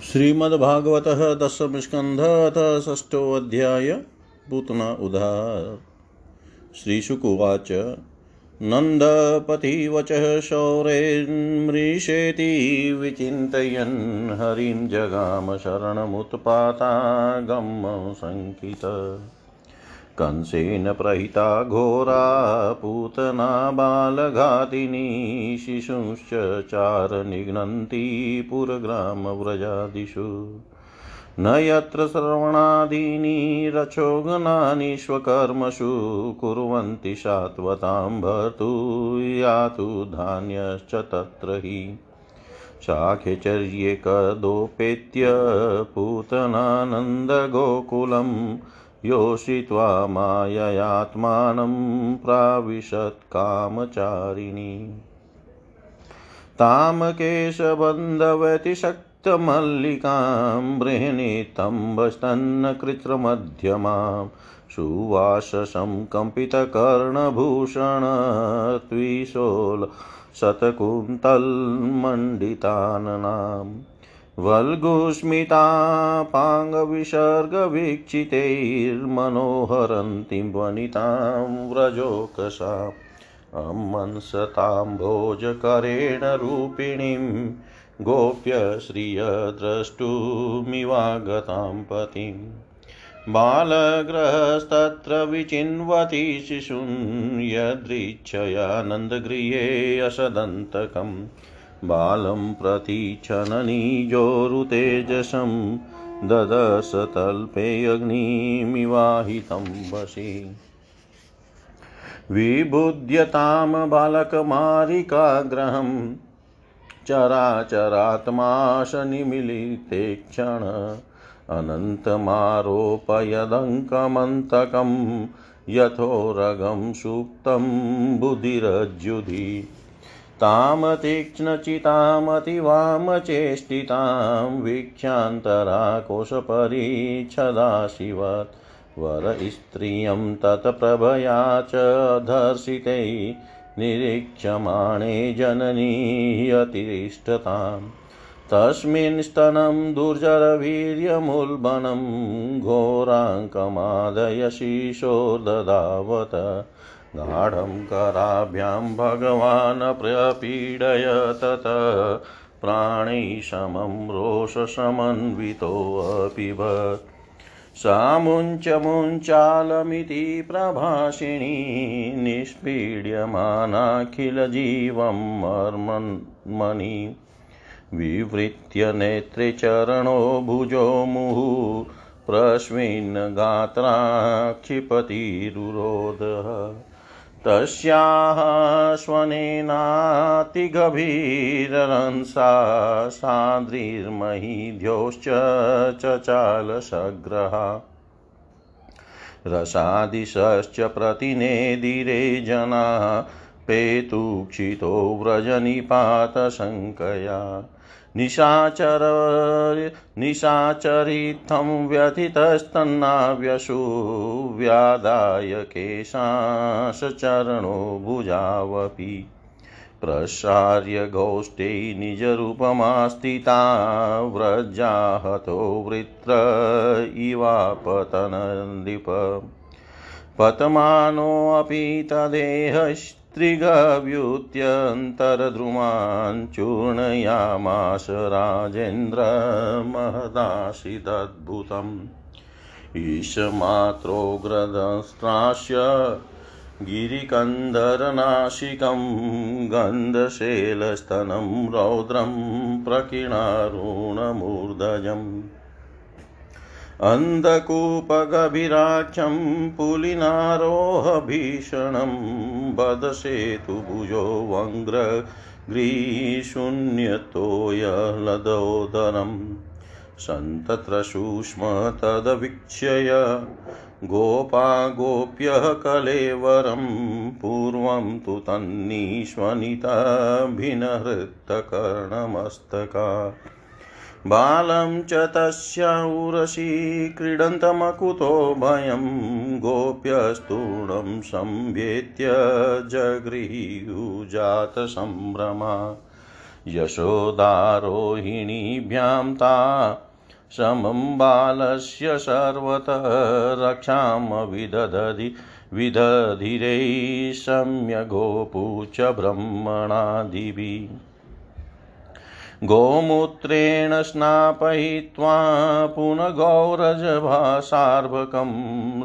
श्रीमद्भागवतः दशमस्कन्धः षष्ठोऽध्याय पूतना उदार श्रीशुकुवाच नन्दपतिवचः शौरेर्मृषेति विचिन्तयन् हरिं जगाम शरणमुत्पातागम शङ्कित कंसेन प्रहिता घोरा, पूतना बालघातिनी, शिशुश्च चारनिघ्नन्ति पुरग्रामव्रजादिषु न यत्र श्रवणादीनि रचोगनानि स्वकर्मसु कुर्वन्ति सात्वतां भर्तु यातु धान्यश्च तत्र हि। साख्यचर्येकदोपेत्य पूतनानन्दगोकुलम् योषित्वा माययात्मानं प्राविशत् कामचारिणी तां केशबन्धवतिशक्तमल्लिकां बृहणीतम्बस्तन्नकृत्रमध्यमां सुवाससं कम्पितकर्णभूषण शतकुन्तल्मण्डिताननाम् वल्गुस्मितापाङ्गविसर्गवीक्षितैर्मनोहरन्तीं वनितां व्रजोकसाम् अमंसताम्भोजकरेण रूपिणीं गोप्य श्रियद्रष्टुमिवागतां पतिम् बालग्रहस्तत्र विचिन्वति शिशून् यदृच्छया नन्दगृहे असदन्तकम्। बालं प्रति छननीजोरुतेजसं ददशतल्पे अग्निमिवाहितं वशी। विबुध्यतां बालकमारिकाग्रहं चराचरात्माशनिमिलिते क्षण अनन्तमारोपयदङ्कमन्तकं यथोरगं सुप्तं बुधिरज्जुधि। तां तीक्ष्णचितामतिवामचेष्टितां वीक्ष्यान्तराकोशपरिच्छदाशिवत् वरस्त्रियं तत्प्रभया च धर्षिते निरीक्षमाणे जननीयतिष्ठताम् तस्मिन् स्तनं दुर्जरवीर्यमुल्बणं घोराङ्कमादय शिशोर्ददावत गाढं कराभ्यां भगवान् प्रपीडय तत प्राणैः समं रोषसमन्वितोऽपिबत् सा मुञ्चमुञ्चालमिति प्रभाषिणी, निष्पीड्यमानाखिलजीवं मर्मन्मणि। विवृत्य नेत्रे चरणो भुजो मुहुः प्रस्मिन्गात्राक्षिपतिरुरोधः तस्याः स्वनेनातिगभीरंसा सान्द्रिर्महीध्योश्च चचालसग्रहा। रसादिशश्च प्रतिनेदिरे जना पेतुक्षितो व्रजनिपातशङ्कया निशाचर निशाचरितं व्यथितस्तन्नाव्यशु व्यादाय केशांशचरणो भुजावपि प्रसार्य गोष्ठे निजरूपमास्थिता व्रजाहतो वृत्र इवापतनन्दीप पतमानोऽपि तदेहश्च त्रिगव्युत्यन्तरद्रुमान् चूर्णयामास राजेन्द्र महदाशिदद्भुतम् ईशमात्रोग्रदस्त्रास्य गिरिकन्दरनाशिकं गन्धशेलस्तनं रौद्रं प्रकीर्णारुणमूर्धजम्। अन्धकूपगभिराख्यं पुलिनारोहभीषणं बदसेतुभुजो वङ्ग्रग्रीशून्यतोयलदोदरं सन्तत्र सूक्ष्म तदवीक्ष्य गोपा गोप्यः कलेवरं पूर्वं तु तन्निष्वनिताभिनहृतकर्णमस्तका बालं च तस्य उरसि क्रीडन्तमकुतो भयं गोप्यस्तूणं संवेत्य जगृहुजातसम्भ्रमा यशोदारोहिणीभ्यां ता समं बालस्य सर्वतः रक्षां विदधति विदधिरे सम्यगोपु च ब्रह्मणादिभिः। गोमूत्रेण स्नापयित्वा पुनगौरजभासार्भकं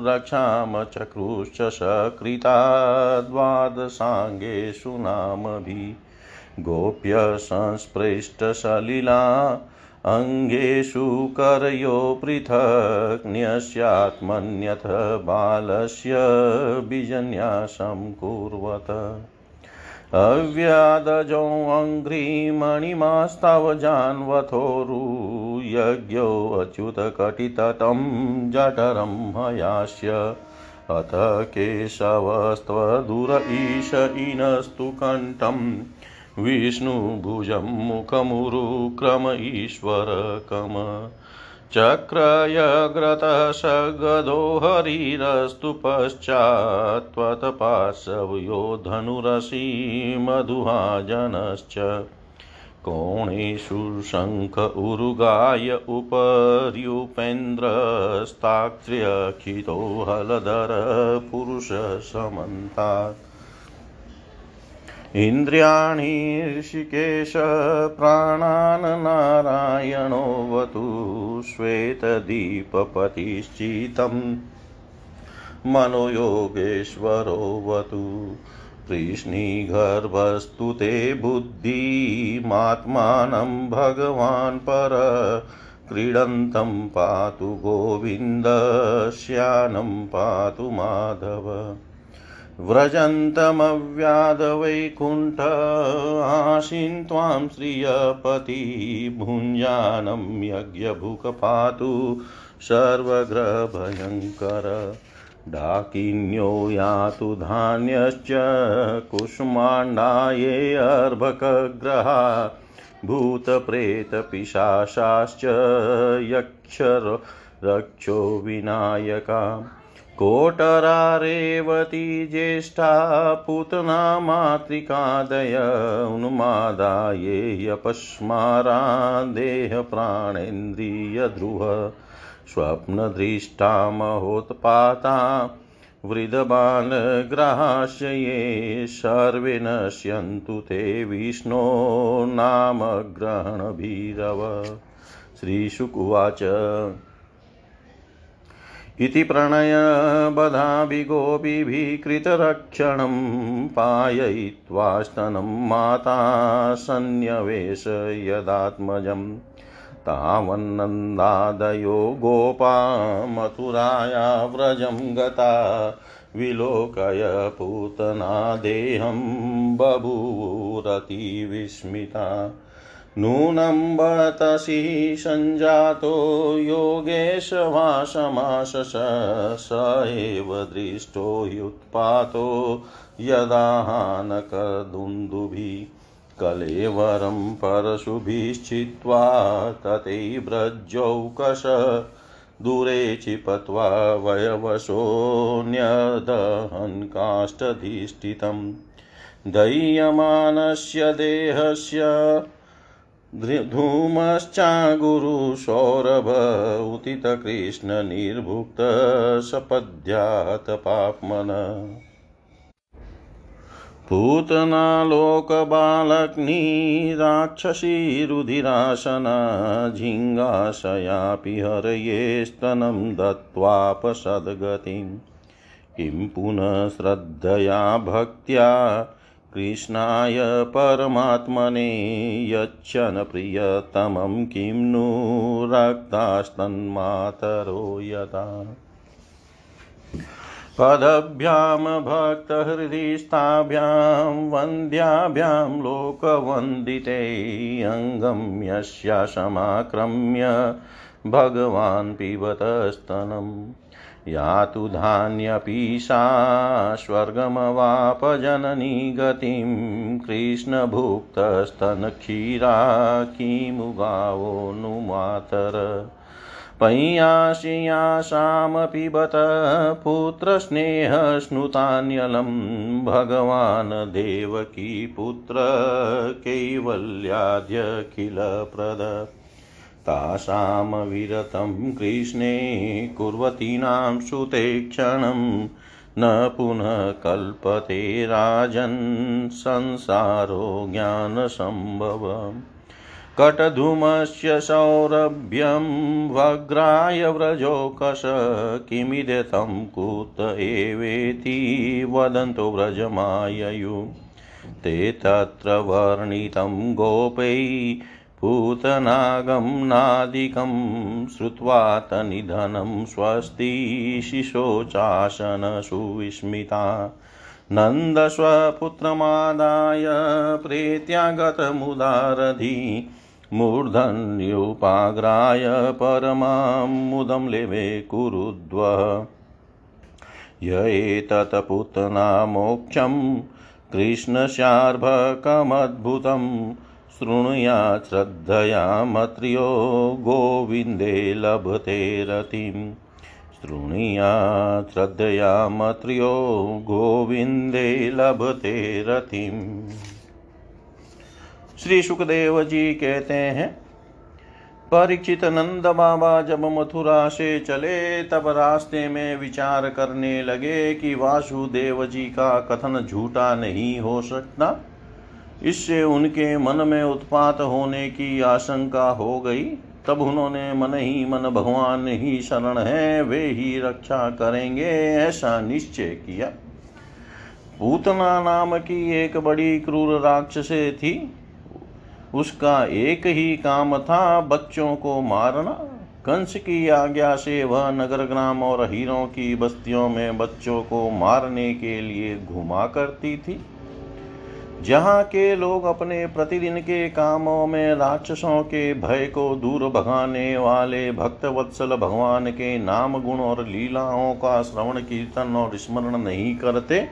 रक्षाम चक्रुश्च सकृता द्वादशाङ्गेषु नामभिः गोप्य संस्पृष्टसलिला अङ्गेषु करयो पृथक् न्यस्यात्मन्यथ बालस्य बीजन्यासं कुर्वत। अव्यादजोऽङ्घ्रिमणिमास्तव जान्वथोरु यज्ञोऽच्युतकटितटं जठरं हयास्य अथ केशवस्त्वदुर ईश इनस्तु कण्ठम् विष्णुभुजं मुखमुरुक्रम ईश्वरकम। चक्रयग्रतः सगदो हरिरस्तु पश्चात्त्वत्पार्श्वयो धनुरसि मधुहाजनश्च। कोणेषु शङ्ख उरुगाय उपर्युपेन्द्रस्ताक्ष्यखितो हलधर पुरुषसमन्तात् इन्द्रियाणि ऋषिकेश प्राणान् नारायणो वतु श्वेतदीपपतिश्चितं मनोयोगेश्वरो वतु कृष्णीगर्भस्तु ते बुद्धिमात्मानं भगवान् पर क्रीडन्तं पातु गोविन्दश्यानं पातु माधव। व्रजन्तमव्याधवैकुण्ठ आशीन् त्वां श्रियपति भुञ्जानं यज्ञभुक पातु सर्वग्रहभयङ्कर डाकिन्यो यातु धान्यश्च कुष्माण्डाये अर्भकग्रहा भूतप्रेतपिशाशाश्च यक्षर रक्षो विनायका। कोटरा रेवती ज्येष्ठा पूतना मातृकादय उन्मादायेयपस्मारा देहप्राणेन्द्रियद्रुह स्वप्नदृष्टा महोत्पाता वृदबालग्रास्य ये सर्वे नश्यन्तु ते विष्णो नाम ग्रहणभीरव श्रीशुकुवाच इति प्रणयबधाभिगोपिभिः पाययित्वा माता सन्न्यवेश तावन्नन्दादयो गोपा मथुराया व्रजं गता विलोकय पूतना देहं बभूरतिविस्मिता नूनं बतसि सञ्जातो योगेशवासमाशस स एव दृष्टो ह्युत्पातो यदाहानकदुन्दुभिः कलेवरं परशुभिश्चित्वा तथैव्रजौकश दूरे क्षिपत्वा वयवशोऽन्यदहन् काष्ठधिष्ठितं दह्यमानस्य देहस्य धूमश्चागुरुसौरभ उतितकृष्णनिर्भुक्तसपद्यात पाप्मन पूतनालोकबालग्नि राक्षसीरुधिरासना झिङ्गाशयापि हरये स्तनं दत्त्वापसद्गतिं। किं पुनः श्रद्धया भक्त्या कृष्णाय परमात्मने यच्छन प्रियतमं किं नु रक्तास्तन्मातरो यदा। पदभ्यां भक्तहृदिस्ताभ्यां वन्द्याभ्यां लोकवन्दिते अङ्गं यस्या समाक्रम्य भगवान् पिबतस्तनम्। यातु धान्यपि सा स्वर्गमवापजननी गतिं कृष्णभुक्तस्तनक्षीरा किमुगावो नु मातर पय्याशियासामपि बत पुत्रस्नेहस्नुतान्यलं भगवान् देवकी पुत्र कैवल्याद्यखिलप्रद तासां विरतं कृष्णे कुर्वतीनां सुते क्षणं न पुनः कल्पते राजन्। संसारो ज्ञानसम्भवम्। कटधूमस्य सौरभ्यं वग्राय व्रजोकश किमिदतं कुत एवेति। वदन्तो व्रजमाययु। ते तत्र वर्णितं गोपै। पूतनागं नादिकं श्रुत्वा तनिधनं स्वस्ति शिशोचासन सुविस्मिता नन्दस्वपुत्रमादाय प्रेत्यागतमुदारधि मूर्धन्युपाग्राय परमां मुदं लेवे कुरुद्व। य एतत्पुतना मोक्षं कृष्णशार्भकमद्भुतं शृणुयात् श्रद्धया मत्र्यो गोविन्दे लभते रतिम्। शृणुयात् श्रद्धया मत्र्यो गोविन्दे लभते रतिम्। श्री सुखदेव जी कहते हैं, परीक्षित नंद बाबा जब मथुरा से चले, तब रास्ते में विचार करने लगे कि वासुदेव जी का कथन झूठा नहीं हो सकता। इससे उनके मन में उत्पात होने की आशंका हो गई। तब उन्होंने मन ही मन, भगवान ही शरण है, वे ही रक्षा करेंगे, ऐसा निश्चय किया। पूतना नाम की एक बड़ी क्रूर राक्षस थी। उसका एक ही काम था, बच्चों को मारना। कंस की आज्ञा से वह नगर ग्राम और हीरों की बस्तियों में बच्चों को मारने के लिए घुमा करती थी। जहाँ के लोग अपने प्रतिदिन के कामों में राक्षसों के भय को दूर भगाने वाले भक्त वत्सल भगवान के नाम गुण और लीलाओं का श्रवण, कीर्तन और स्मरण नहीं करते,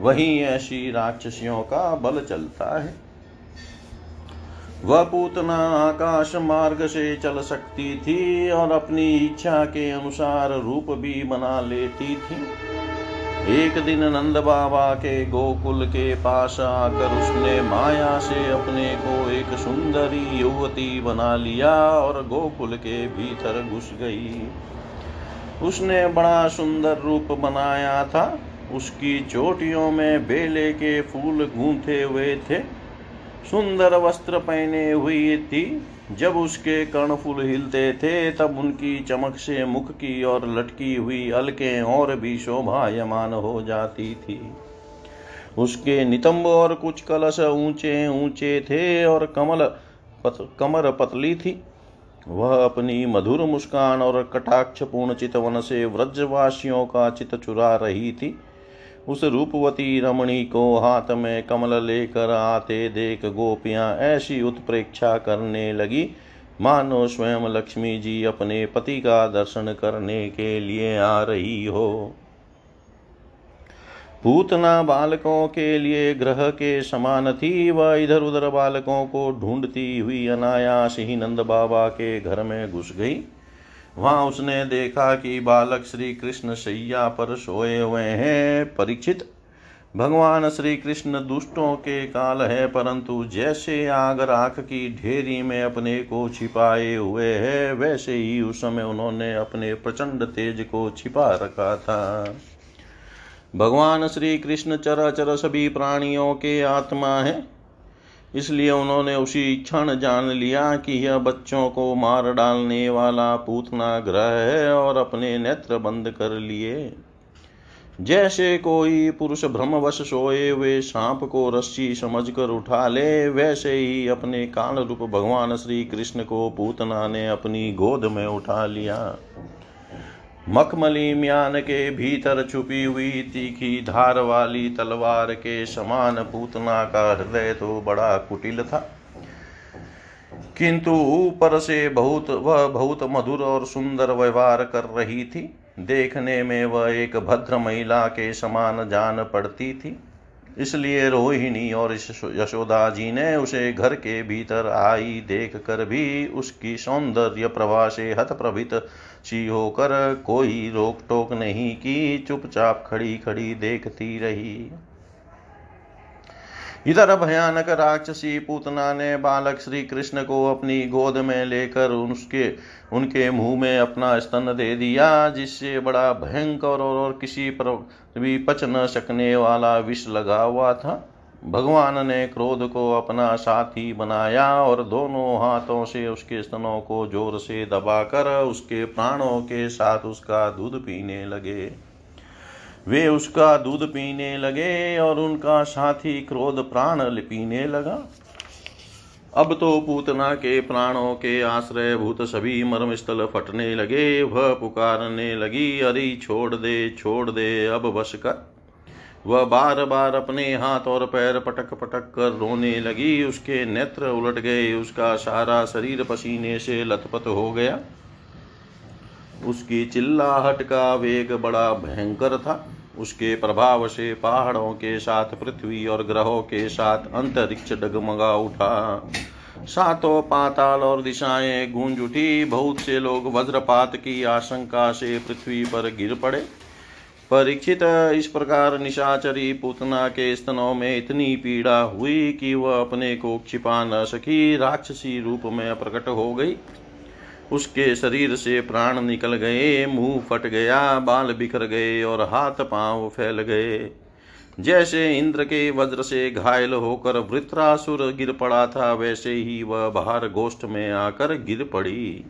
वहीं ऐसी राक्षसियों का बल चलता है। वह पूतना आकाश मार्ग से चल सकती थी और अपनी इच्छा के अनुसार रूप भी बना लेती थी। एक दिन नंद बाबा के गोकुल के पास आकर उसने माया से अपने को एक सुंदरी युवती बना लिया और गोकुल के भीतर घुस गई। उसने बड़ा सुंदर रूप बनाया था। उसकी चोटियों में बेले के फूल गूंथे हुए थे। सुंदर वस्त्र पहने हुई थी। जब उसके कर्णफूल हिलते थे तब उनकी चमक से मुख की और लटकी हुई अलके और भी शोभायमान हो जाती थी। उसके नितंब और कुछ कलश ऊँचे ऊँचे थे और कमल पत, कमर पतली थी। वह अपनी मधुर मुस्कान और कटाक्ष पूर्ण चितवन से व्रजवासियों का चित चुरा रही थी। उस रूपवती रमणी को हाथ में कमल लेकर आते देख गोपियाँ ऐसी उत्प्रेक्षा करने लगी। मानो स्वयं लक्ष्मी जी अपने पति का दर्शन करने के लिए आ रही हो। पूतना बालकों के लिए ग्रह के समान थी। वह इधर उधर बालकों को ढूंढती हुई अनायास ही नंद बाबा के घर में घुस गई। वहाँ उसने देखा कि बालक श्री कृष्ण शैया पर सोए हुए हैं, परीक्षित। भगवान श्री कृष्ण दुष्टों के काल है, परंतु जैसे आग राख की ढेरी में अपने को छिपाए हुए है, वैसे ही उस समय उन्होंने अपने प्रचंड तेज को छिपा रखा था। भगवान श्री कृष्ण चराचर सभी प्राणियों के आत्मा है। इसलिए उन्होंने उसी क्षण जान लिया कि यह बच्चों को मार डालने वाला पूतना ग्रह है और अपने नेत्र बंद कर लिए। जैसे कोई पुरुष भ्रमवश सोए हुए सांप को रस्सी समझकर उठा ले, वैसे ही अपने काल रूप भगवान श्री कृष्ण को पूतना ने अपनी गोद में उठा लिया। मखमली म्यान के भीतर छुपी हुई तीखी धार वाली तलवार के समान पूतना का हृदय तो बड़ा कुटिल था। किंतु ऊपर से बहुत, वह बहुत मधुर और सुंदर व्यवहार कर रही थी। देखने में वह एक भद्र महिला के समान जान पड़ती थी। इसलिए रोहिणी और यशोदा जी ने उसे घर के भीतर आई देख कर भी उसकी सौंदर्य प्रभा से हत प्रभित सी होकर कोई रोक टोक नहीं की, चुपचाप खड़ी खड़ी देखती रही। इधर भयानक राक्षसी पूतना ने बालक श्री कृष्ण को अपनी गोद में लेकर उसके, उनके मुँह में अपना स्तन दे दिया, जिससे बड़ा भयंकर और किसी पर, भी पच न सकने वाला विष लगा हुआ था। भगवान ने क्रोध को अपना साथी बनाया और दोनों हाथों से उसके स्तनों को ज़ोर से दबाकर उसके प्राणों के साथ उसका दूध पीने लगे। वे उसका दूध पीने लगे और उनका साथी क्रोध प्राण पीने लगा। अब तो पूतना के प्राणों के आश्रय भूत सभी मर्म स्थल फटने लगे, वह पुकारने लगी, अरे छोड़ दे छोड़ दे, अब बस कर। वह बार बार अपने हाथ और पैर पटक पटक कर रोने लगी, उसके नेत्र उलट गए, उसका सारा शरीर पसीने से लथपथ हो गया। उसकी चिल्लाहट का वेग बड़ा भयंकर था। उसके प्रभाव से पहाड़ों के साथ, पृथ्वी और ग्रहों के साथ अंतरिक्ष डगमगा उठा। सातों पाताल और दिशाएँ गूंज उठी। बहुत से लोग वज्रपात की आशंका से पृथ्वी पर गिर पड़े। परीक्षित इस प्रकार निशाचरी पूतना के स्तनों में इतनी पीड़ा हुई कि वह अपने को छिपा न सकी। राक्षसी रूप में प्रकट हो गई। उसके शरीर से प्राण निकल गए, मुँह फट गया, बाल बिखर गए और हाथ पाँव फैल गए। जैसे इंद्र के वज्र से घायल होकर वृत्रासुर गिर पड़ा था, वैसे ही वह बाहर गोष्ठ में आकर गिर पड़ी।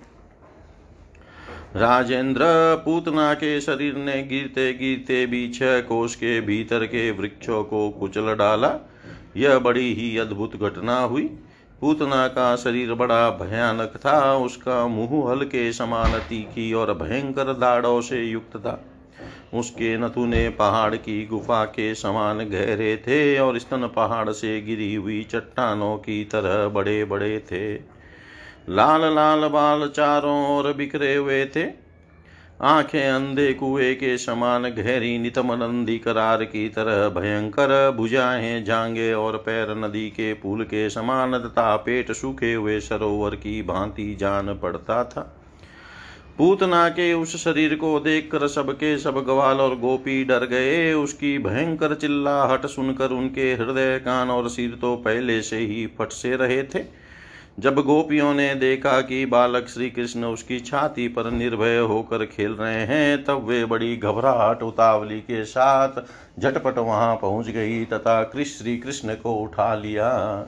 राजेंद्र पूतना के शरीर ने गिरते गिरते भी छह कोष के भीतर के वृक्षों को कुचल डाला। यह बड़ी ही अद्भुत घटना हुई। पूतना का शरीर बड़ा भयानक था, उसका मुँह हल्के समान तीखी और भयंकर दाड़ों से युक्त था। उसके नथुने पहाड़ की गुफा के समान गहरे थे और स्तन पहाड़ से गिरी हुई चट्टानों की तरह बड़े बड़े थे। लाल लाल बाल चारों ओर बिखरे हुए थे। आँखें अंधे कुएँ के समान गहरी नितम नंदी करार की तरह भयंकर भुजाएँ जांगे और पैर नदी के पुल के समान तथा पेट सूखे हुए सरोवर की भांति जान पड़ता था। पूतना के उस शरीर को देखकर सबके सब गवाल और गोपी डर गए। उसकी भयंकर चिल्लाहट सुनकर उनके हृदय, कान और सिर तो पहले से ही फट से रहे थे। जब गोपियों ने देखा कि बालक श्री कृष्ण उसकी छाती पर निर्भय होकर खेल रहे हैं, तब वे बड़ी घबराहट उतावली के साथ झटपट वहाँ पहुँच गई तथा कृष्ण श्री कृष्ण को उठा लिया।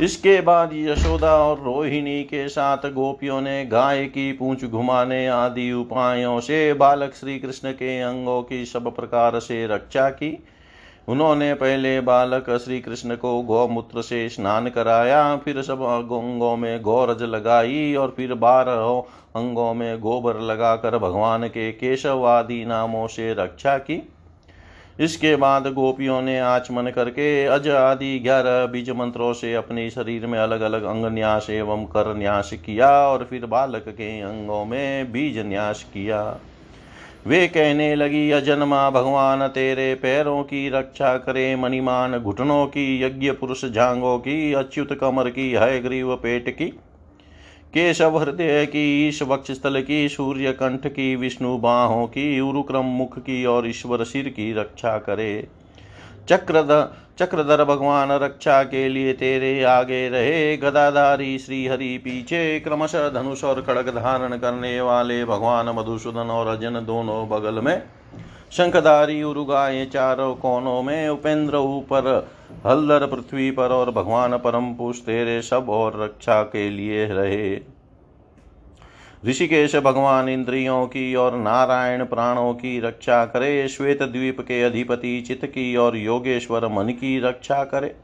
इसके बाद यशोदा और रोहिणी के साथ गोपियों ने गाय की पूंछ घुमाने आदि उपायों से बालक श्री कृष्ण के अंगों की सब प्रकार से रक्षा की। उन्होंने पहले बालक श्री कृष्ण को गौमूत्र से स्नान कराया, फिर सब अंगों में गौरज लगाई और फिर बारह अंगों में गोबर लगाकर भगवान के केशवादि नामों से रक्षा की। इसके बाद गोपियों ने आचमन करके अज आदि ग्यारह बीज मंत्रों से अपने शरीर में अलग अलग अंग न्यास एवं कर न्यास किया और फिर बालक के अंगों में बीज न्यास किया। वे कहने लगी, अजन्मा भगवान, तेरे पैरों की रक्षा करे। मणिमान, घुटनों की, यज्ञ पुरुष झांगों की, अच्युत कमर की हय ग्रीव पेट की। केशव हृदय की, ईश वक्षस्थल की, सूर्य कंठ की, विष्णु बाहों की, उरुक्रम मुख की और ईश्वर सिर की रक्षा करे। चक्रध चक्रधर भगवान रक्षा के लिए तेरे आगे रहे। गदाधारी श्री हरि पीछे, क्रमशः धनुष और खड़ग धारण करने वाले भगवान मधुसूदन और अजन दोनों बगल में। शंखधारी उरुगाए चारों कोनों में, उपेंद्र ऊपर, हल्दर पृथ्वी पर और भगवान परम पुष तेरे सब और रक्षा के लिए रहे। ऋषिकेश भगवान इंद्रियों की और नारायण प्राणों की रक्षा करे, श्वेत द्वीप के अधिपति चित की और योगेश्वर मन की रक्षा करे।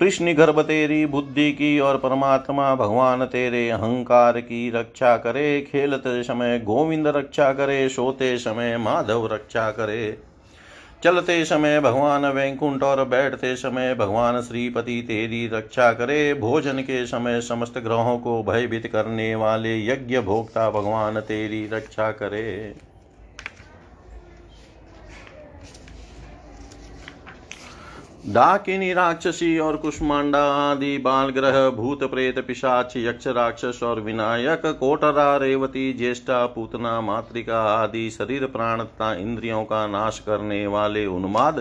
कृष्ण गर्भ तेरी, बुद्धि की और परमात्मा भगवान तेरे अहंकार की रक्षा करे। खेलते समय गोविंद रक्षा करे, सोते समय माधव रक्षा करे। चलते समय भगवान वैकुंठ और बैठते समय भगवान श्रीपति तेरी रक्षा करे। भोजन के समय समस्त ग्रहों को भयभीत करने वाले यज्ञ भोक्ता भगवान तेरी रक्षा करे। डाकिनी राक्षसी और कुष्मांडा आदि बाल ग्रह भूत प्रेत पिशाच यक्ष राक्षस और विनायक, कोटरा, रेवती, ज्येष्ठा, पूतना, मातृका आदि शरीर, प्राण तथा इंद्रियों का नाश करने वाले उन्माद,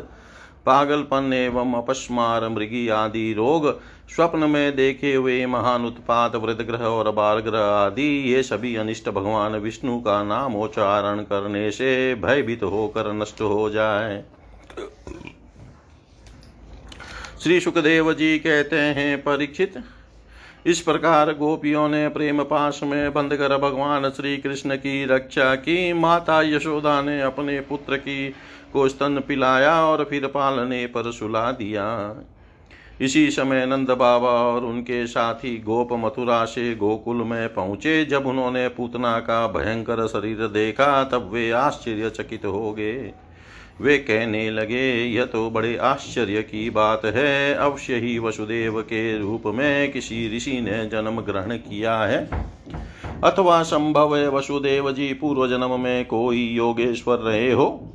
पागलपन एवं अपस्मार, मृगी आदि रोग, स्वप्न में देखे हुए महान उत्पात, वृद्धग्रह और बालग्रह आदि, ये सभी अनिष्ट भगवान विष्णु का नाम उच्चारण करने से भयभीत होकर नष्ट हो जाए। श्री सुखदेव जी कहते हैं, परीक्षित। इस प्रकार गोपियों ने प्रेम पास में बंद कर भगवान श्री कृष्ण की रक्षा की। माता यशोदा ने अपने पुत्र की को स्तन पिलाया और फिर पालने पर सुला दिया। इसी समय नंद बाबा और उनके साथी गोप मथुरा से गोकुल में पहुँचे। जब उन्होंने पूतना का भयंकर शरीर देखा, तब वे आश्चर्यचकित हो गए। वे कहने लगे, यह तो बड़े आश्चर्य की बात है। अवश्य ही वसुदेव के रूप में किसी ऋषि ने जन्म ग्रहण किया है। अथवा संभव है वसुदेव जी पूर्व जन्म में कोई योगेश्वर रहे हो?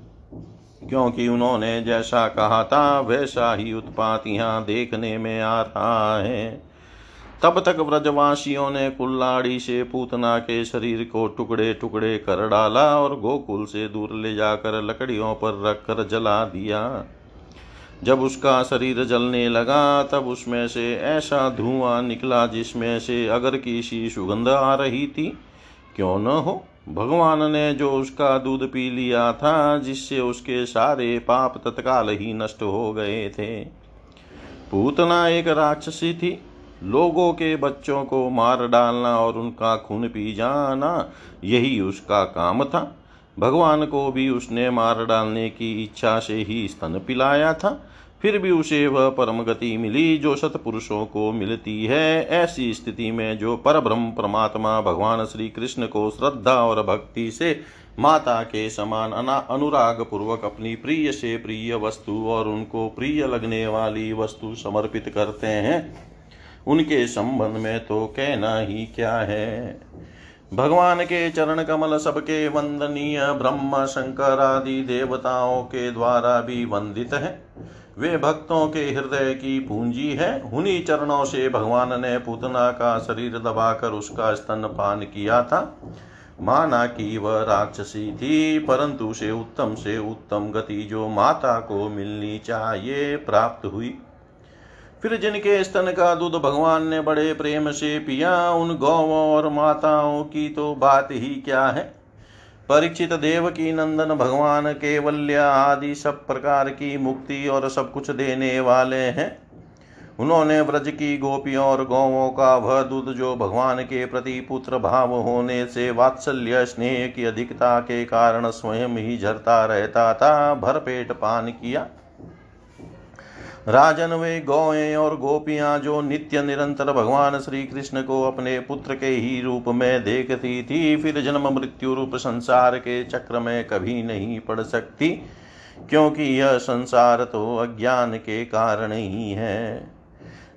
क्योंकि उन्होंने जैसा कहा था, वैसा ही उत्पात यहाँ देखने में आ रहा है। तब तक व्रजवासियों ने कुल्लाड़ी से पूतना के शरीर को टुकड़े टुकड़े कर डाला और गोकुल से दूर ले जाकर लकड़ियों पर रखकर जला दिया। जब उसका शरीर जलने लगा, तब उसमें से ऐसा धुआँ निकला जिसमें से अगर की सी सुगंध आ रही थी। क्यों न हो, भगवान ने जो उसका दूध पी लिया था, जिससे उसके सारे पाप तत्काल ही नष्ट हो गए थे। पूतना एक राक्षसी थी लोगों के बच्चों को मार डालना और उनका खून पी जाना, यही उसका काम था। भगवान को भी उसने मार डालने की इच्छा से ही स्तन पिलाया था। फिर भी उसे वह परम गति मिली जो सतपुरुषों को मिलती है। ऐसी स्थिति में जो पर ब्रह्म परमात्मा भगवान श्री कृष्ण को श्रद्धा और भक्ति से माता के समान अना अनुराग पूर्वक अपनी प्रिय से प्रिय वस्तु और उनको प्रिय लगने वाली वस्तु समर्पित करते हैं उनके संबंध में तो कहना ही क्या है? भगवान के चरण कमल सबके वंदनीय ब्रह्म शंकर आदि देवताओं के द्वारा भी वंदित है। वे भक्तों के हृदय की पूंजी है। उन्हीं चरणों से भगवान ने पूतना का शरीर दबाकर उसका स्तन पान किया था। माना कि वह राक्षसी थी, परंतु उसे उत्तम से उत्तम गति जो माता को मिलनी चाहिए प्राप्त हुई। फिर जिनके स्तन का दूध भगवान ने बड़े प्रेम से पिया, उन गौवों और माताओं की तो बात ही क्या है? परीक्षित देव की नंदन भगवान केवल्य आदि सब प्रकार की मुक्ति और सब कुछ देने वाले हैं। उन्होंने व्रज की गोपियों और गौवों का वह दूध जो भगवान के प्रति पुत्र भाव होने से वात्सल्य स्नेह की अधिकता के कारण स्वयं ही झरता रहता था, भरपेट पान किया। राजन वे गौएँ और गोपियाँ जो नित्य निरंतर भगवान श्री कृष्ण को अपने पुत्र के ही रूप में देखती थी, फिर जन्म मृत्यु रूप संसार के चक्र में कभी नहीं पड़ सकती, क्योंकि यह संसार तो अज्ञान के कारण ही है।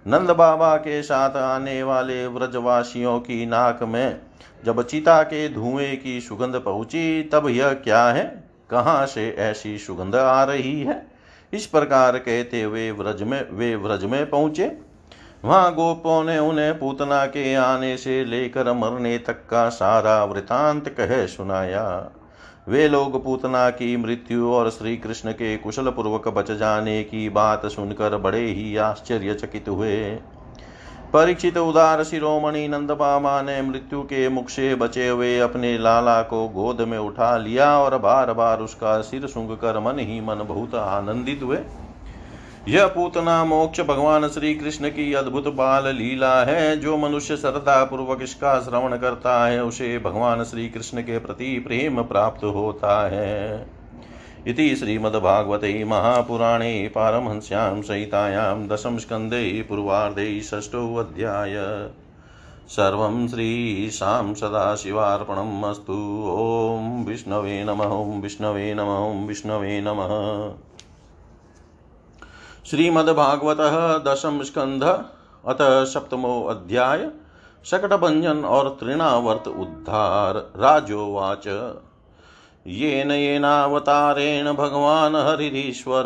नंद बाबा के साथ आने वाले व्रजवासियों की नाक में जब चिता के धुएँ की सुगंध पहुँची, तब यह क्या है? कहाँ से ऐसी सुगंध आ रही है? इस प्रकार कहते हुए व्रज में, वे व्रज में पहुँचे। वहाँ गोपों ने उन्हें पूतना के आने से लेकर मरने तक का सारा वृतांत कह सुनाया। वे लोग पूतना की मृत्यु और श्री कृष्ण के कुशल पूर्वक बच जाने की बात सुनकर बड़े ही आश्चर्यचकित हुए। परीक्षित उदार शिरोमणि नंद बाबा ने मृत्यु के मुख से बचे हुए अपने लाला को गोद में उठा लिया और बार बार उसका सिर सुंग कर मन ही मन बहुत आनंदित हुए। यह पूतना मोक्ष भगवान श्री कृष्ण की अद्भुत बाल लीला है, जो मनुष्य श्रद्धा पूर्वक इसका श्रवण करता है, उसे भगवान श्री कृष्ण के प्रति प्रेम प्राप्त होता है। इति श्रीमद्भागवते महापुराणे पारमहंस्यां सहितायां दशमस्कन्धे पूर्वार्धे षष्ठोऽध्याय। सर्वं श्रीशां सदाशिवार्पणम् अस्तु। ॐ विष्णवे नमः, ॐ विष्णवे नमः, ॐ विष्णवे नमः। श्रीमद्भागवतः दशम स्कंध अत सप्तमो अध्याय शकटभंजन और तृणावर्त उद्धार। राजोवाच। येन येनावतारेण भगवान् हरिरीश्वर,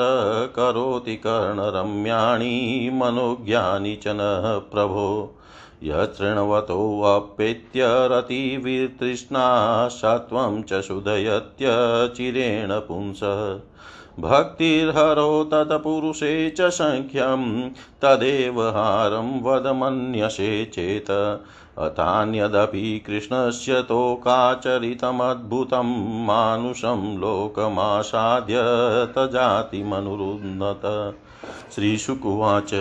करोति कर्णरम्याणि मनोज्ञानि च नः प्रभो। यतृण्वतोऽप्येत्य रतिवितृष्णा सत्वं च शुधयत्यचिरेण पुंसः। भक्तिर्हरो तत्पुरुषे च सङ्ख्यं, तदेव हारं वदमन्यसे चेत्। अथान्यदपि कृष्णस्य तोकाचरितमद्भुतं मानुषं लोकमासाद्य तजातिमनुरुन्नत। श्रीशुकुवाच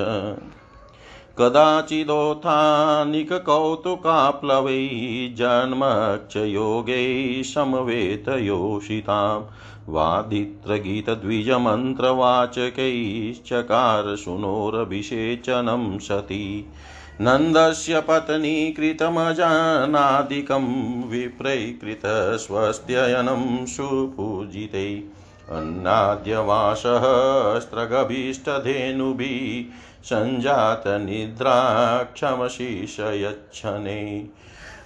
कदाचिदोत्थानिककौतुकाप्लवै जन्मक्षयोगैः समवेतयोषितां। वादित्रगीतद्विजमन्त्रवाचकैश्चकार शुनोरभिषेचनं सती। नन्दस्य पत्नी कृतमजानादिकं विप्रैकृतस्वस्त्ययनं सुपूजिते अन्नाद्यवासहस्रगभीष्टधेनुभिः सञ्जातनिद्राक्षमशिषयच्छने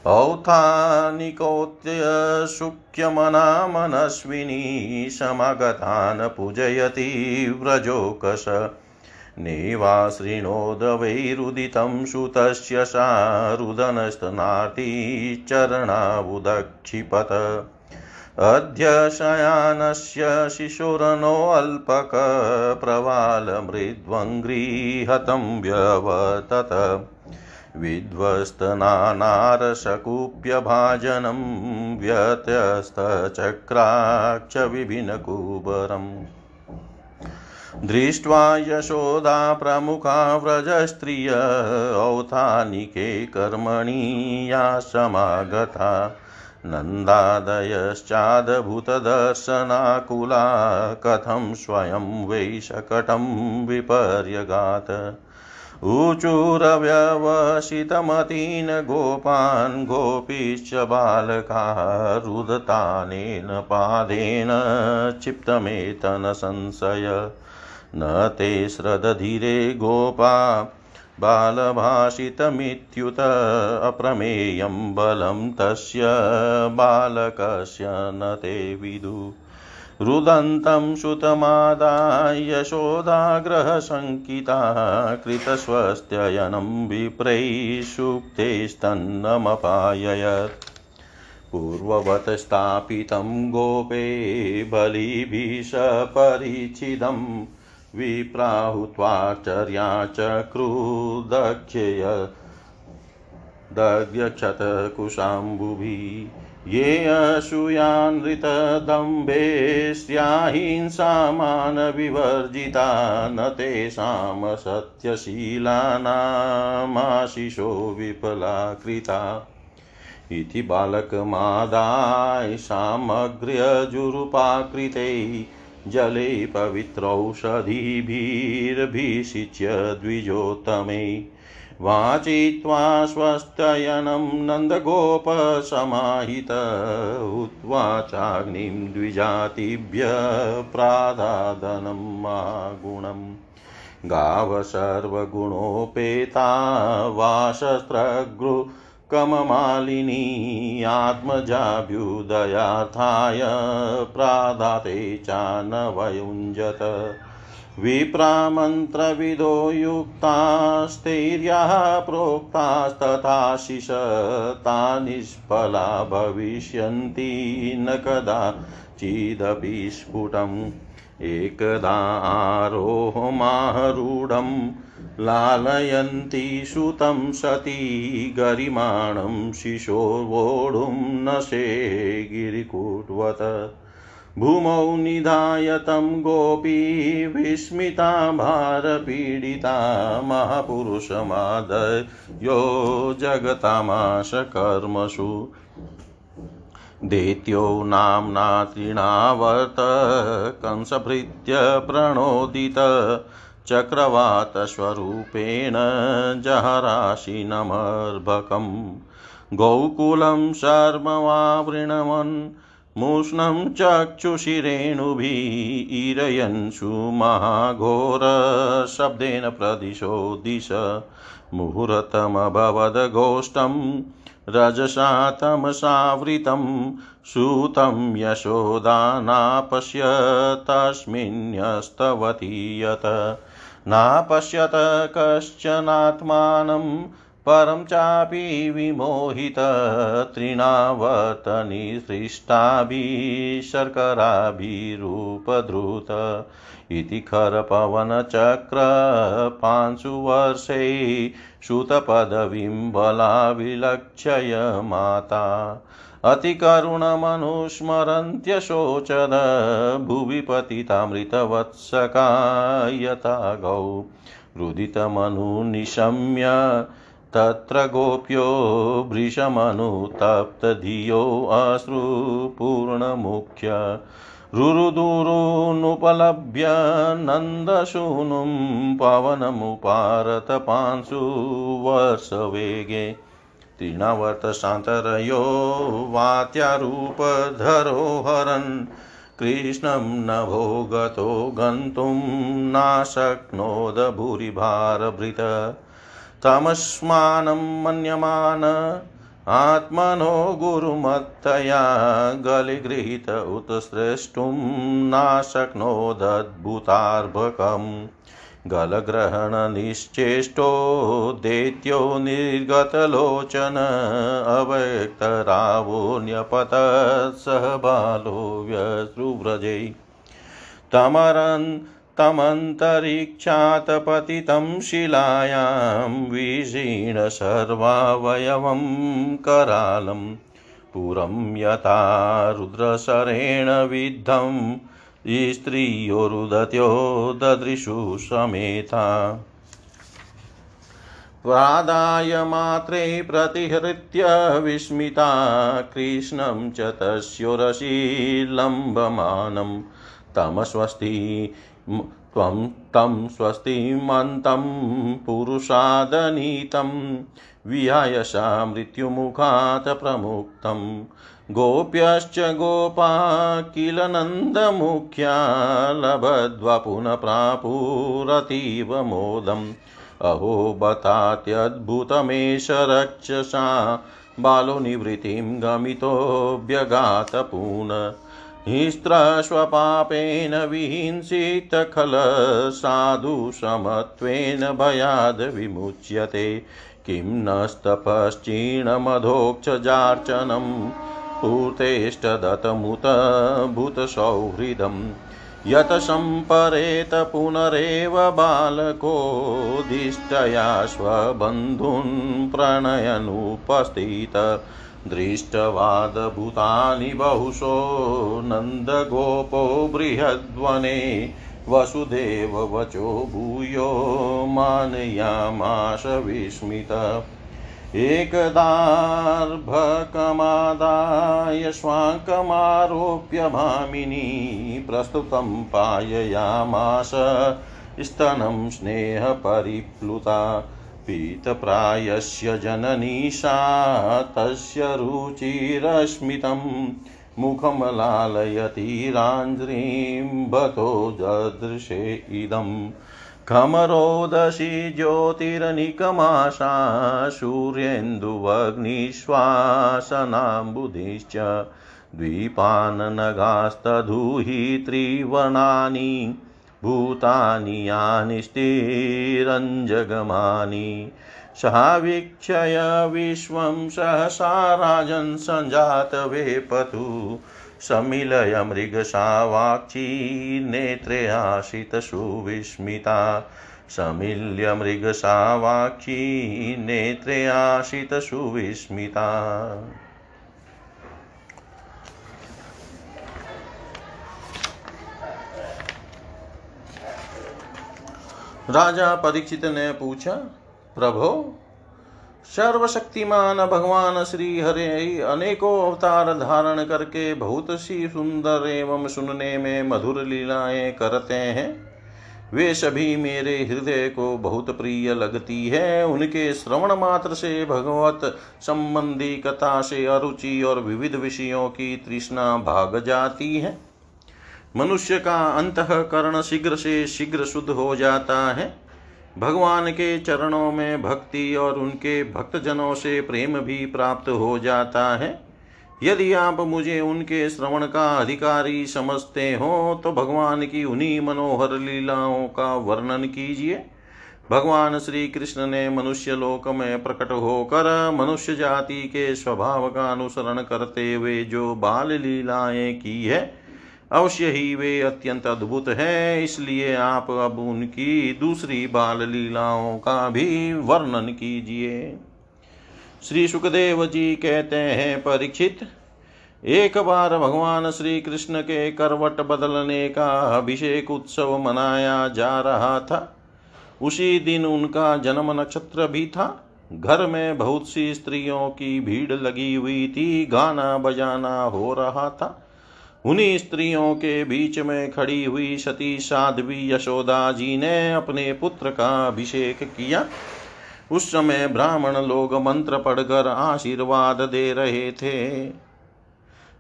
औत्थानिकोत्यशुक्यमनामनस्विनी समागतान् पूजयति व्रजोकश। नेवाश्रीणोदवैरुदितं सुतस्य सा रुदनस्तनातिचरणावुदक्षिपत अद्य शयानस्य शिशुरनोऽल्पकप्रवालमृद्वङ्गृहतं व्यवतत। विध्वस्तनानारसकूप्यभाजनं व्यत्यस्तचक्राक्ष विभिन्नकुबरम् दृष्ट्वा यशोदा प्रमुखा व्रजस्त्रिय औथानिके कर्मणि या समागता। नन्दादयश्चादभूतदर्शनाकुला, कथं स्वयं वै शकटं विपर्यगात्। ऊचुरव्यवसितमतीन् गोपान् गोपीश्च बालका, रुदतानेन पादेन क्षिप्तमेतन संशय। न ते श्रदधिरे गोपा बालभाषितमित्युत अप्रमेयं बलं तस्य बालकस्य न ते विदु। रुदन्तं सुतमादाय यशोदाग्रहशङ्किता कृतस्वस्त्ययनं विप्रैः सूक्तेस्तन्नमपाययत् पूर्ववत् स्थापितं गोपे बलिभिः सपरिचिदम् विप्राहुत्वाचर्या चक्रुदक्षेय दग्यक्षतकुशाम्बुभिः ये असूयानृतदम्भेस्याहिंसामानविवर्जिता न तेषां सत्यशीलानामाशिषो विफलाकृता। इति बालकमादाय सामग्र्यजुरुपाकृते जले पवित्रौषधिभिर्भिषिच्य द्विजोत्तमे। वाचित्वा स्वस्तयनं नन्दगोपसमाहित। उद्वाचाग्निं द्विजातिभ्य प्रादादनं मागुणम् गाव सर्वगुणोपेता कममालिनी आत्मजाभ्युदयार्थाय प्रादाते चानवयुञ्जत विप्रामन्त्रविदो युक्तास्तैर्याः प्रोक्तास्तथाशिष ता निष्फला भविष्यन्ति न कदाचिदपि स्फुटम्। एकदा आरोहमारूढम् लालयन्ती सुतं सती गरिमाणं शिशोर्वोढुं नशे गिरिकूटवत् भूमौ निधाय तं गोपी विस्मिता भारपीडिता महापुरुषमादयो। जगतामाश कर्मसु दैत्यो नाम्ना तृणावर्त कंसभृत्य प्रणोदित। चक्रवातस्वरूपेण जहराशिनमर्भकम्। गोकुलं शर्मवावृणवन्, मूष्णं चक्षुषिरेणुभिरयन्षु महाघोरशब्देन प्रदिशो दिश मुहूर्तमभवद्गोष्ठं रजसा तमसावृतं सूतं यशोदा तस्मिन्यस्तवती यत् नापश्यत कश्चनात्मानं परं चापि विमोहित तृणावर्तनिसृष्टाभिः शर्कराभिरूपधृत इति खरपवनचक्रपांशुवर्षै श्रुतपदवीं बलाविलक्षय माता अतिकरुणमनुस्मरन्त्यशोचद भुवि पतितामृतवत्सका यथा गौ रुदितमनुनिशम्य तत्र गोप्यो भृशमनुतप्तधियो अश्रुपूर्णमुख्य। रुरुदुरुनुपलभ्य नन्दसूनुं पवनमुपारतपांशु वर्षवेगे तृणवर्तशान्तरयो वात्यारूपधरो हरन्। कृष्णं नभो गतो गन्तुं नाशक्नोद भूरिभारभृत तमस्मानं मन्यमान, आत्मनो गुरुमत्तया गलिगृहीत उत स्रष्टुं नाशक्नोदद्भुतार्भकम्। गलग्रहणनिश्चेष्टो दैत्यो निर्गतलोचन अव्यक्तरावोऽन्यपतत् सह बालो व्यश्रुव्रजै तमरन् तमन्तरिक्षात् पतितं शिलायां विषीण सर्वावयवं करालं। पुरं यथा रुद्रशरेण विद्धं स्त्रियोरुदत्यो ददृशु समेता प्रादाय मात्रे प्रतिहृत्य विस्मिता कृष्णं च तस्योरशीलम्बमानं तमस्वस्ति त्वं तं स्वस्तिमन्तं पुरुषादनीतं विहाय सा मृत्युमुखात् प्रमुक्तम् गोप्यश्च गोपा किल नन्दमुख्या लभद्वा पुनः प्रापुरतीव मोदम्। अहो बतात्यद्भुतमेष रक्षसा बालो निवृत्तिं गमितोऽभ्यगात पुनः हिस्त्रस्वपापेन विहिंसित खल साधु समत्वेन भयाद् विमुच्यते। किं नस्तपश्चीणमधोक्षजार्चनम् पूर्तेष्टदतमुत भूतसौहृदम् यत सम्परेत पुनरेव बालकोदिष्टया स्वबन्धून् प्रणयनुपस्थित। दृष्टवादभूतानि बहुशो नन्दगोपो बृहद्वने। वसुदेववचो भूयो मानयामाश विस्मित। एकदार्भकमादाय स्वाङ्कमारोप्य भामिनी प्रस्तुतं पाययामास, स्तनं स्नेहपरिप्लुता, पीतप्रायस्य जननी सा, तस्य रुचिरस्मितं मुखं बतो ददृशे इदम्। खमरोदशी ज्योतिरनिकमाशा सूर्येन्दुवग्निश्वासनाम्बुधिश्च द्वीपाननगास्तधूहि त्रिवर्णानि भूतानि यानि स्थिरञ्जगमानि। सावीक्षय विश्वं सहसा राजन् सञ्जातवेपतु। समिलय मृगसावाक्षी नेत्रे आशितसुविस्मिता समिल्य मृगसावाक्षी नेत्रे आशितसुविस्मिता राजा परीक्षित ने पूछा प्रभो सर्वशक्तिमान भगवान श्री हरे, अनेकों अवतार धारण करके बहुत सी सुंदर एवं सुनने में मधुर लीलाएँ करते हैं। वे सभी मेरे हृदय को बहुत प्रिय लगती है। उनके श्रवण मात्र से भगवत संबंधी कथा से अरुचि और विविध विषयों की तृष्णा भाग जाती है। मनुष्य का अंतकरण शीघ्र से शीघ्र शुद्ध हो जाता है। भगवान के चरणों में भक्ति और उनके भक्तजनों से प्रेम भी प्राप्त हो जाता है। यदि आप मुझे उनके श्रवण का अधिकारी समझते हो तो भगवान की उन्हीं मनोहर लीलाओं का वर्णन कीजिए। भगवान श्री कृष्ण ने मनुष्य लोक में प्रकट होकर मनुष्य जाति के स्वभाव का अनुसरण करते हुए जो बाल लीलाएँ की है अवश्य ही वे अत्यंत अद्भुत है, इसलिए आप अब उनकी दूसरी बाल लीलाओं का भी वर्णन कीजिए। श्री सुखदेव जी कहते हैं, परीक्षित, एक बार भगवान श्री कृष्ण के करवट बदलने का अभिषेक उत्सव मनाया जा रहा था। उसी दिन उनका जन्म नक्षत्र भी था। घर में बहुत सी स्त्रियों की भीड़ लगी हुई थी, गाना बजाना हो रहा था। उन्हीं स्त्रियों के बीच में खड़ी हुई सती साध्वी यशोदा जी ने अपने पुत्र का अभिषेक किया। उस समय ब्राह्मण लोग मंत्र पढ़कर आशीर्वाद दे रहे थे।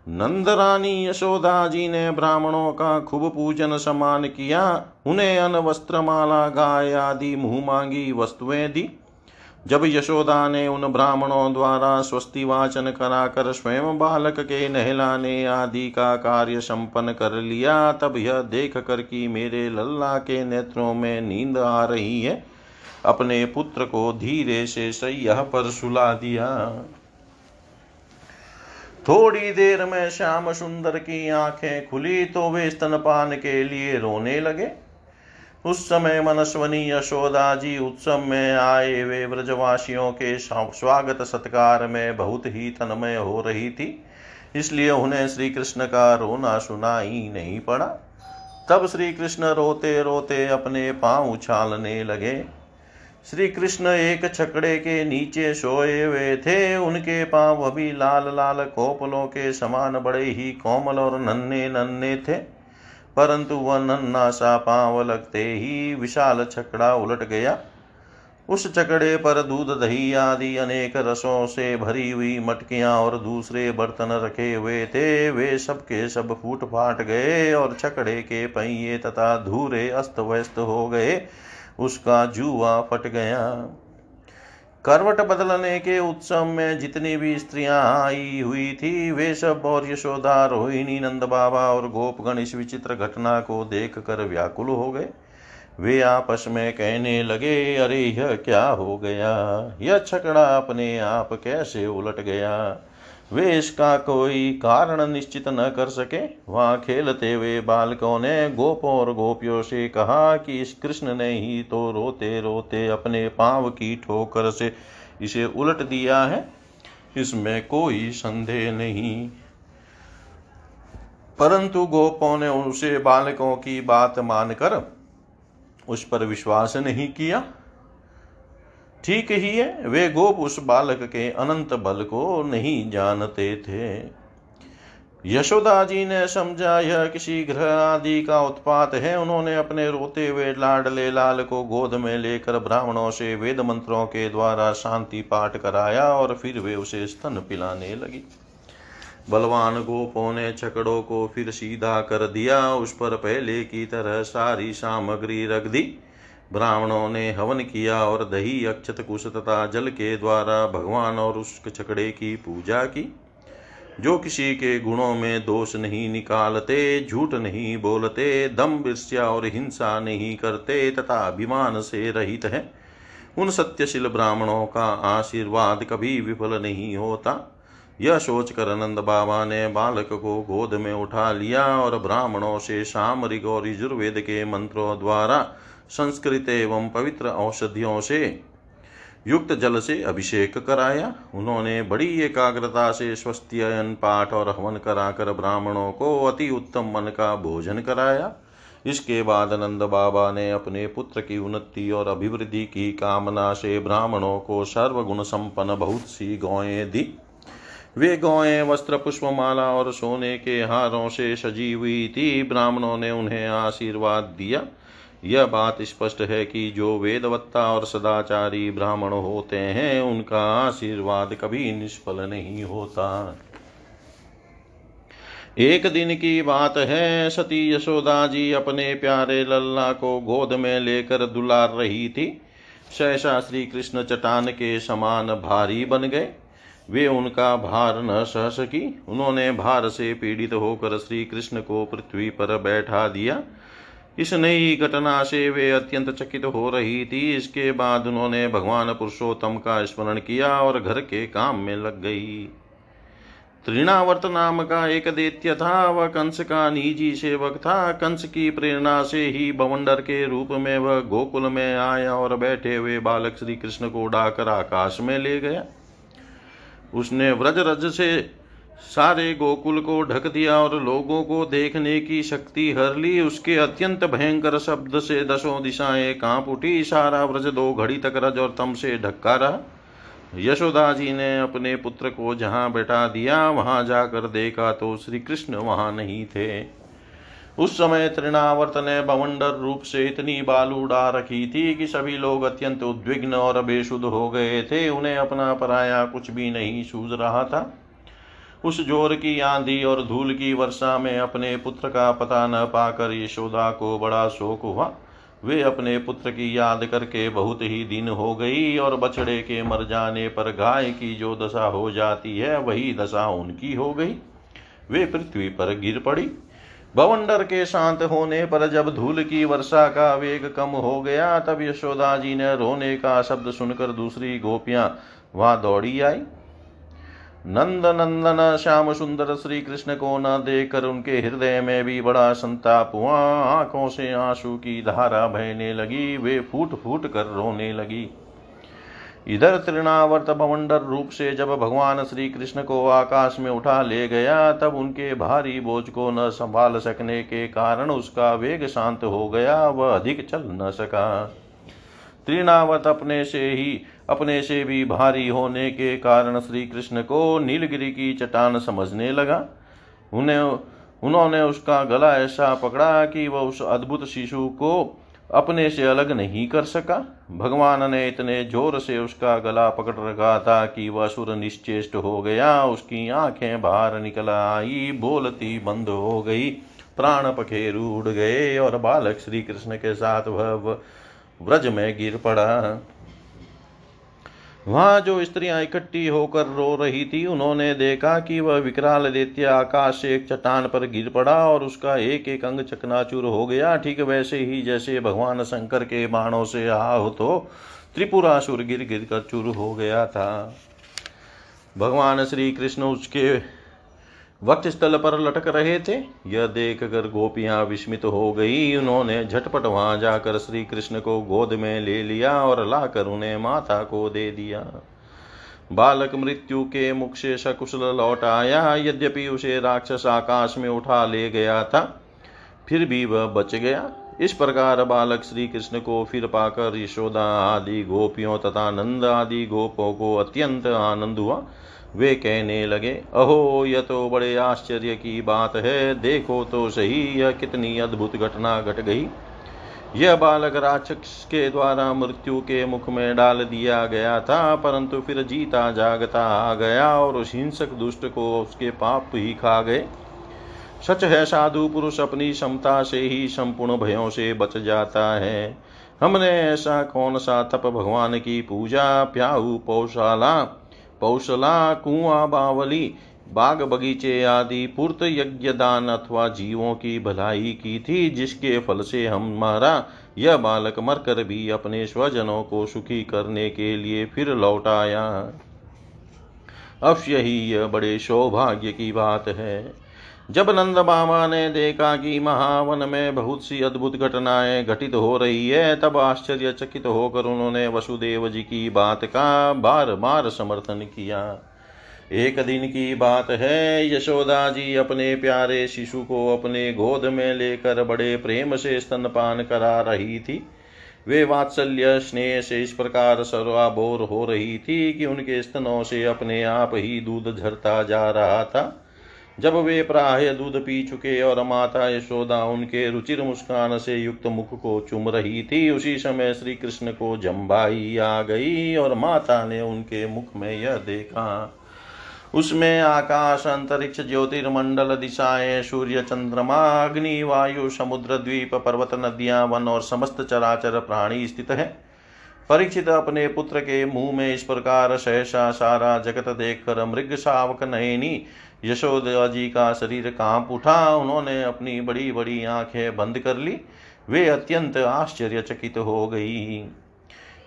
नंदरानी यशोदा जी ने ब्राह्मणों का खूब पूजन समान किया। उन्हें अन माला, गाय आदि मुँह मांगी वस्तुएँ दी। जब यशोदा ने उन ब्राह्मणों द्वारा स्वस्ति वाचन कराकर स्वयं बालक के नहलाने आदि का कार्य संपन्न कर लिया, तब यह देख कर कि मेरे लल्ला के नेत्रों में नींद आ रही है। अपने पुत्र को धीरे से सैया पर सुला दिया। थोड़ी देर में श्याम सुंदर की आँखें खुली तो वे स्तनपान के लिए रोने लगे। उस समय मनस्वनी यशोदा जी उत्सव में आए वे व्रजवासियों के स्वागत सत्कार में बहुत ही तन्मय हो रही थी, इसलिए उन्हें श्री कृष्ण का रोना सुनाई नहीं पड़ा। तब श्री कृष्ण रोते रोते अपने पाँव उछालने लगे। श्री कृष्ण एक छकड़े के नीचे सोए हुए थे। उनके पाँव अभी लाल लाल कोपलों के समान बड़े ही कोमल और नन्हे नन्हे थे। परंतु वह नन्ना सा पाँव लगते ही विशाल छकड़ा उलट गया। उस चकड़े पर दूध, दही आदि अनेक रसों से भरी हुई मटकियाँ और दूसरे बर्तन रखे हुए थे, वे सब के सब फूट फाट गए और छकड़े के पहिए तथा धूरे अस्त व्यस्त हो गए। उसका जुआ फट गया। करवट बदलने के उत्सव में जितनी भी स्त्रियाँ आई हुई थी, वे सब और यशोदा, रोहिणी, नंद बाबा और गोपगण इस विचित्र घटना को देख कर व्याकुल हो गए। वे आपस में कहने लगे, अरे, यह क्या हो गया? यह छकड़ा अपने आप कैसे उलट गया? वे इसका कोई कारण निश्चित न कर सके। वहाँ खेलते हुए बालकों ने गोपों और गोपियों से कहा कि इस कृष्ण ने ही तो रोते रोते अपने पाँव की ठोकर से इसे उलट दिया है। इसमें कोई संदेह नहीं। परंतु गोपों ने उसे बालकों की बात मानकर उस पर विश्वास नहीं किया। ठीक ही है, वे गोप उस बालक के अनंत बल को नहीं जानते थे। यशोदा जी ने समझा, यह किसी ग्रह आदि का उत्पात है। उन्होंने अपने रोते हुए लाडले लाल को गोद में लेकर ब्राह्मणों से वेद मंत्रों के द्वारा शांति पाठ कराया और फिर वे उसे स्तन पिलाने लगी। बलवान गोपों ने छकड़ों को फिर सीधा कर दिया, उस पर पहले की तरह सारी सामग्री रख दी। ब्राह्मणों ने हवन किया और दही, अक्षत कुश तथा जल के द्वारा भगवान और उस छकड़े की पूजा की। जो किसी के गुणों में दोष नहीं निकालते, झूठ नहीं बोलते, दम ईर्ष्या और हिंसा नहीं करते तथा अभिमान से रहित है, उन सत्यशील ब्राह्मणों का आशीर्वाद कभी विफल नहीं होता। यह सोचकर नंद बाबा ने बालक को गोद में उठा लिया और ब्राह्मणों से सामरिक और यजुर्वेद के मंत्रों द्वारा संस्कृत एवं पवित्र औषधियों से युक्त जल से अभिषेक कराया। उन्होंने बड़ी एकाग्रता से स्वस्तियन पाठ और हवन कराकर ब्राह्मणों को अति उत्तम मन का भोजन कराया। इसके बाद नंद बाबा ने अपने पुत्र की उन्नति और अभिवृद्धि की कामना से ब्राह्मणों को सर्वगुण संपन्न बहुत सी गौएँ दी। वे गौएँ वस्त्र, पुष्पमाला और सोने के हारों से सजी हुई थी। ब्राह्मणों ने उन्हें आशीर्वाद दिया। यह बात स्पष्ट है कि जो वेदवत्ता और सदाचारी ब्राह्मण होते हैं, उनका आशीर्वाद कभी निष्फल नहीं होता। एक दिन की बात है, सती यशोदा जी अपने प्यारे लल्ला को गोद में लेकर दुलार रही थी। सहसा श्री कृष्ण चट्टान के समान भारी बन गए। वे उनका भार न सह सकी उन्होंने भार से पीड़ित होकर श्री कृष्ण को पृथ्वी पर बैठा दिया। इस नई घटना से वे अत्यंत चकित हो रही थी। इसके बाद उन्होंने भगवान पुरुषोत्तम का स्मरण किया और घर के काम में लग गई। त्रिणावर्त नाम का एक दैत्य था। वह कंस का निजी सेवक था। कंस की प्रेरणा से ही बवंडर के रूप में वह गोकुल में आया और बैठे हुए बालक श्री कृष्ण को उड़ाकर आकाश में ले गया। उसने व्रज रज से सारे गोकुल को ढक दिया और लोगों को देखने की शक्ति हर ली। उसके अत्यंत भयंकर शब्द से दसों दिशाएँ काँप उठी। सारा व्रज दो घड़ी तक रज और तम से ढक्का रहा। यशोदा जी ने अपने पुत्र को जहाँ बैठा दिया, वहाँ जाकर देखा तो श्री कृष्ण वहाँ नहीं थे। उस समय तृणावर्त ने बवंडर रूप से इतनी बालू उड़ा रखी थी कि सभी लोग अत्यंत उद्विग्न और बेसुध हो गए थे। उन्हें अपना पराया कुछ भी नहीं सूझ रहा था। उस ज़ोर की आंधी और धूल की वर्षा में अपने पुत्र का पता न पाकर यशोदा को बड़ा शोक हुआ। वे अपने पुत्र की याद करके बहुत ही दिन हो गई और बछड़े के मर जाने पर गाय की जो दशा हो जाती है, वही दशा उनकी हो गई। वे पृथ्वी पर गिर पड़ी। भवंडर के शांत होने पर जब धूल की वर्षा का वेग कम हो गया, तब यशोदा जी ने रोने का शब्द सुनकर दूसरी गोपियाँ वहाँ दौड़ी आई। नंद नंदन श्याम सुंदर श्री कृष्ण को न देखकर उनके हृदय में भी बड़ा संताप हुआ। आँखों से आँसू की धारा बहने लगी, वे फूट फूट कर रोने लगी। इधर तृणावर्त बवंडर रूप से जब भगवान श्री कृष्ण को आकाश में उठा ले गया, तब उनके भारी बोझ को न संभाल सकने के कारण उसका वेग शांत हो गया, वह अधिक चल न सका। त्रिनावत अपने से ही, अपने से भी भारी होने के कारण श्री कृष्ण को नीलगिरी की चट्टान समझने लगा। उन्हें, उन्होंने उसका गला ऐसा पकड़ा कि वह उस अद्भुत शिशु को अपने से अलग नहीं कर सका। भगवान ने इतने ज़ोर से उसका गला पकड़ रखा था कि वह सुर निश्चेष्ट हो गया। उसकी आँखें बाहर निकल आई, बोलती बंद हो गई। प्राण पखेरु उड़ गए और बालक श्री कृष्ण के साथ वह व्रज में गिर पड़ा। वहाँ जो स्त्रियाँ इकट्ठी होकर रो रही थी, उन्होंने देखा कि वह विकराल दैत्य आकाश से एक चट्टान पर गिर पड़ा और उसका एक एक अंग चकनाचूर हो गया। ठीक वैसे ही जैसे भगवान शंकर के बाणों से आहु तो त्रिपुरासुर गिर गिर कर चूर हो गया था। भगवान श्री कृष्ण उसके वक्त स्थल पर लटक रहे थे। यह देख कर गोपियाँ विस्मित हो गई। उन्होंने झटपट वहाँ जाकर श्री कृष्ण को गोद में ले लिया और लाकर उन्हें माता को दे दिया। बालक मृत्यु के मुख से सकुशल लौट आया। यद्यपि उसे राक्षस आकाश में उठा ले गया था, फिर भी वह बच गया। इस प्रकार बालक श्री कृष्ण को फिर पाकर यशोदा आदि गोपियों तथा नंद आदि गोपों को अत्यंत आनंद हुआ। वे कहने लगे, अहो, यह तो बड़े आश्चर्य की बात है। देखो तो सही, यह कितनी अद्भुत घटना घट गट गई। यह बालक राक्षस के द्वारा मृत्यु के मुख में डाल दिया गया था, परंतु फिर जीता जागता आ गया और उस हिंसक दुष्ट को उसके पाप ही खा गए। सच है, साधु पुरुष अपनी क्षमता से ही संपूर्ण भयों से बच जाता है। हमने ऐसा कौन सा तप भगवान की पूजा प्याऊ पौशाला पौशला कुआ बावली बाग बगीचे आदि पूर्त यज्ञ दान अथवा जीवों की भलाई की थी, जिसके फल से हमारा यह बालक मरकर भी अपने स्वजनों को सुखी करने के लिए फिर लौट आया। अवश्य ही यह बड़े सौभाग्य की बात है। जब नंद बाबा ने देखा कि महावन में बहुत सी अद्भुत घटनाएँ घटित हो रही है, तब आश्चर्यचकित होकर उन्होंने वसुदेव जी की बात का बार बार समर्थन किया। एक दिन की बात है, यशोदा जी अपने प्यारे शिशु को अपने गोद में लेकर बड़े प्रेम से स्तनपान करा रही थी। वे वात्सल्य स्नेह से इस प्रकार सर्वाबोर हो रही थी कि उनके स्तनों से अपने आप ही दूध झरता जा रहा था। जब वे प्राय दूध पी चुके और माता यशोदा उनके रुचिर मुस्कान से युक्त मुख को चुम रही थी, उसी समय श्री कृष्ण को जम्बाई आ गई और माता ने उनके मुख में यह देखा। उसमें आकाश, अंतरिक्ष, ज्योतिर्मंडल, दिशाएँ, सूर्य, चंद्रमा, अग्नि, वायु, समुद्र, द्वीप, पर्वत, नदियाँ, वन और समस्त चराचर प्राणी स्थित है। परीक्षित अपने पुत्र के मुँह में इस प्रकार सहसा सारा जगत देखकर मृग शावक नयनी, यशोदा जी का शरीर काँप उठा। उन्होंने अपनी बड़ी बड़ी आँखें बंद कर ली। वे अत्यंत आश्चर्यचकित हो गई।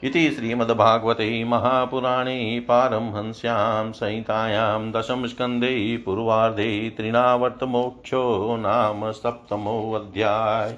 इति श्रीमद्भागवते महापुराणे पारमहंस्यां संहितायां दशमस्कन्धे पूर्वार्धे तृणावर्तमोक्षो नाम सप्तमोऽध्याय।